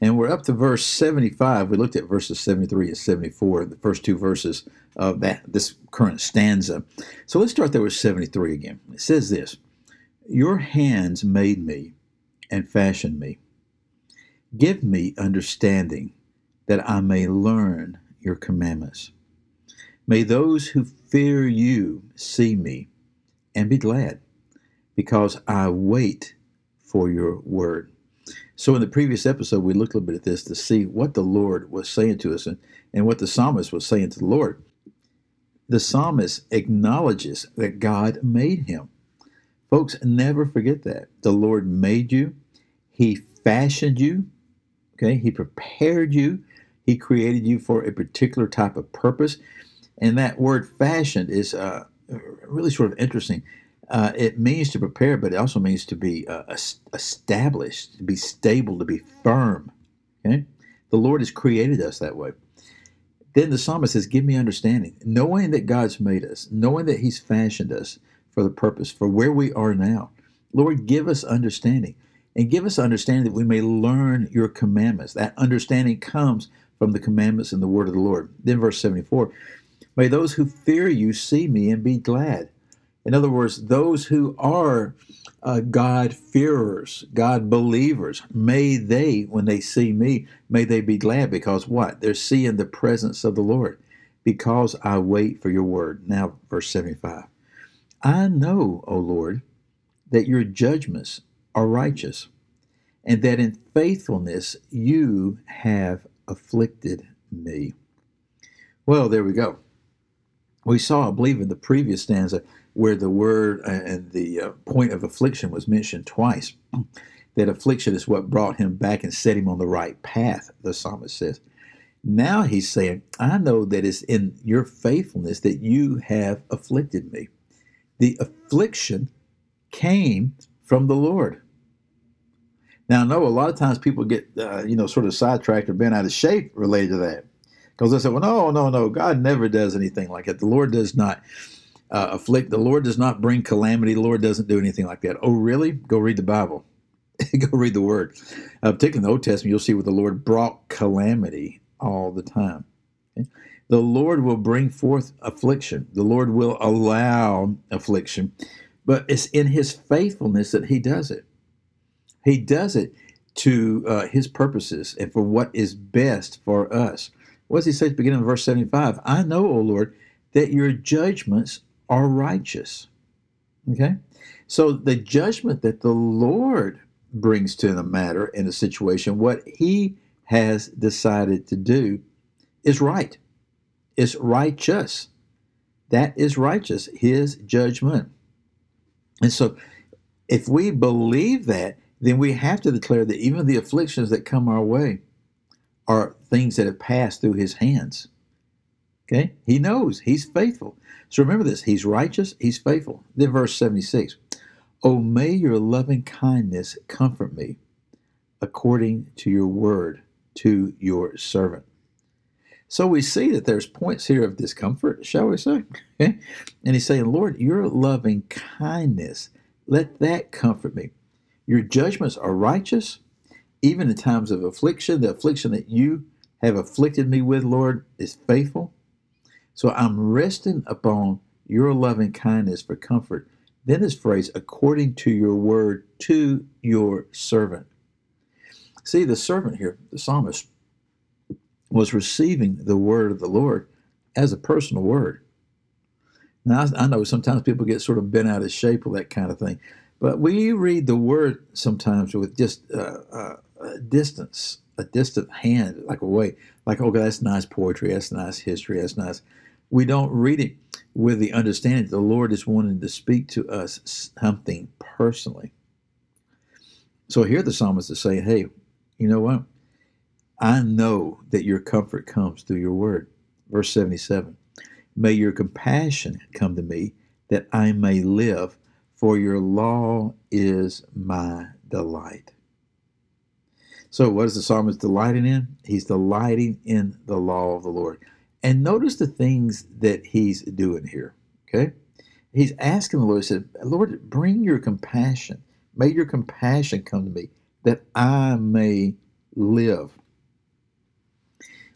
And we're up to verse 75. We looked at verses 73 and 74, the first two verses of that this current stanza. So let's start there with 73 again. It says this Your hands made me and fashioned me. Give me understanding that I may learn your commandments. May those who fear you see me and be glad, because I wait for your word. So, in the previous episode, we looked a little bit at this to see what the Lord was saying to us and, and what the psalmist was saying to the Lord. The psalmist acknowledges that God made him. Folks, never forget that. The Lord made you, He fashioned you, okay? He prepared you, He created you for a particular type of purpose. And that word fashioned is uh, really sort of interesting. Uh, it means to prepare, but it also means to be uh, established, to be stable, to be firm. Okay, the Lord has created us that way. Then the psalmist says, "Give me understanding, knowing that God's made us, knowing that He's fashioned us for the purpose, for where we are now. Lord, give us understanding, and give us understanding that we may learn Your commandments. That understanding comes from the commandments and the word of the Lord." Then verse seventy-four, "May those who fear You see me and be glad." In other words, those who are uh, God fearers, God believers, may they, when they see me, may they be glad because what? They're seeing the presence of the Lord. Because I wait for your word. Now, verse 75. I know, O Lord, that your judgments are righteous, and that in faithfulness you have afflicted me. Well, there we go. We saw, I believe, in the previous stanza where the word and the uh, point of affliction was mentioned twice. That affliction is what brought him back and set him on the right path, the psalmist says. Now he's saying, I know that it's in your faithfulness that you have afflicted me. The affliction came from the Lord. Now, I know a lot of times people get, uh, you know, sort of sidetracked or bent out of shape related to that. Because they said, well, no, no, no, God never does anything like that. The Lord does not uh, afflict. The Lord does not bring calamity. The Lord doesn't do anything like that. Oh, really? Go read the Bible. Go read the Word. Uh, particularly in the Old Testament, you'll see where the Lord brought calamity all the time. Okay? The Lord will bring forth affliction. The Lord will allow affliction, but it's in His faithfulness that He does it. He does it to uh, His purposes and for what is best for us. What does He say at the beginning of verse 75? I know, O Lord, that your judgments are righteous. Okay? So the judgment that the Lord brings to the matter in a situation, what he has decided to do is right. It's righteous. That is righteous, his judgment. And so if we believe that, then we have to declare that even the afflictions that come our way are things that have passed through his hands. Okay? He knows. He's faithful. So remember this He's righteous, He's faithful. Then verse 76 Oh, may your loving kindness comfort me according to your word to your servant. So we see that there's points here of discomfort, shall we say? Okay? And he's saying, Lord, your loving kindness, let that comfort me. Your judgments are righteous, even in times of affliction. The affliction that you have afflicted me with, Lord, is faithful. So I'm resting upon your loving kindness for comfort. Then this phrase, according to your word to your servant. See, the servant here, the psalmist, was receiving the word of the Lord as a personal word. Now, I know sometimes people get sort of bent out of shape with that kind of thing, but we read the word sometimes with just uh, uh, a distance, a distant hand, like a way, like, okay, that's nice poetry, that's nice history, that's nice we don't read it with the understanding that the Lord is wanting to speak to us something personally. So here the psalmist is saying, hey, you know what? I know that your comfort comes through your word. Verse 77 May your compassion come to me that I may live, for your law is my delight. So, what is the psalmist delighting in? He's delighting in the law of the Lord. And notice the things that he's doing here. Okay? He's asking the Lord, he said, Lord, bring your compassion. May your compassion come to me that I may live.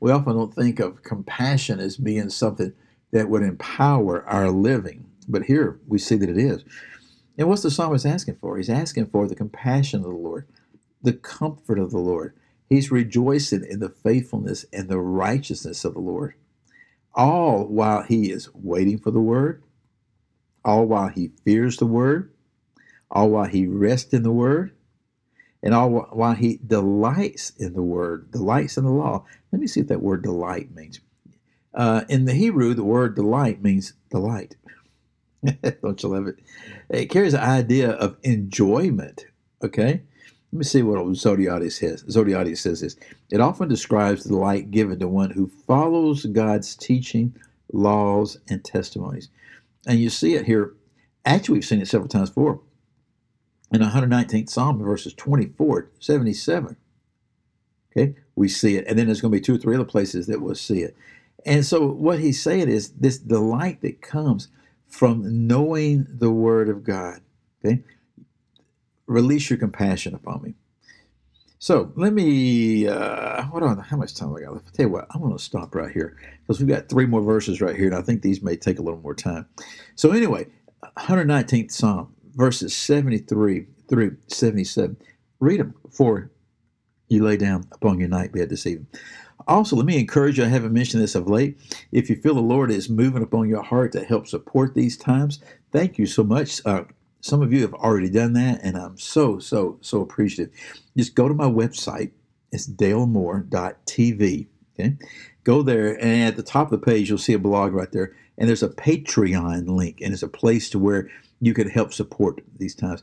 We often don't think of compassion as being something that would empower our living, but here we see that it is. And what's the psalmist asking for? He's asking for the compassion of the Lord, the comfort of the Lord. He's rejoicing in the faithfulness and the righteousness of the Lord all while he is waiting for the word, all while he fears the word, all while he rests in the word, and all while he delights in the word, delights in the law. Let me see what that word delight means. Uh, in the Hebrew, the word delight means delight. Don't you love it? It carries the idea of enjoyment. Okay, let me see what Zodhiates says. Zodhiates says this. It often describes the light given to one who follows God's teaching, laws, and testimonies. And you see it here. Actually, we've seen it several times before. In 119th Psalm, verses 24 77. Okay, we see it. And then there's going to be two or three other places that we'll see it. And so what he's saying is this delight that comes from knowing the word of God. Okay release your compassion upon me. So let me, uh, hold on, how much time I got left? I'll tell you what, I'm going to stop right here because we've got three more verses right here, and I think these may take a little more time. So, anyway, 119th Psalm, verses 73 through 77. Read them before you lay down upon your night bed this evening. Also, let me encourage you, I haven't mentioned this of late. If you feel the Lord is moving upon your heart to help support these times, thank you so much. Uh, some of you have already done that, and I'm so, so, so appreciative. Just go to my website. It's dalemore.tv. Okay. Go there, and at the top of the page, you'll see a blog right there. And there's a Patreon link, and it's a place to where you can help support these times.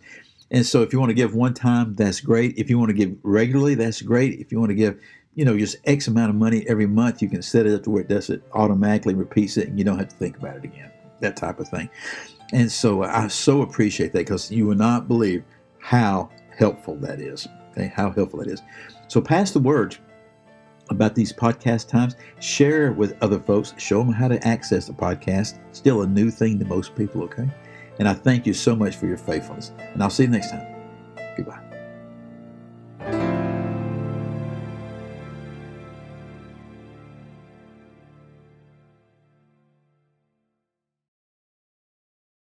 And so if you want to give one time, that's great. If you want to give regularly, that's great. If you want to give, you know, just X amount of money every month, you can set it up to where it does it automatically, repeats it, and you don't have to think about it again. That type of thing. And so I so appreciate that because you will not believe how helpful that is. Okay, how helpful that is. So pass the word about these podcast times. Share with other folks. Show them how to access the podcast. Still a new thing to most people, okay? And I thank you so much for your faithfulness. And I'll see you next time.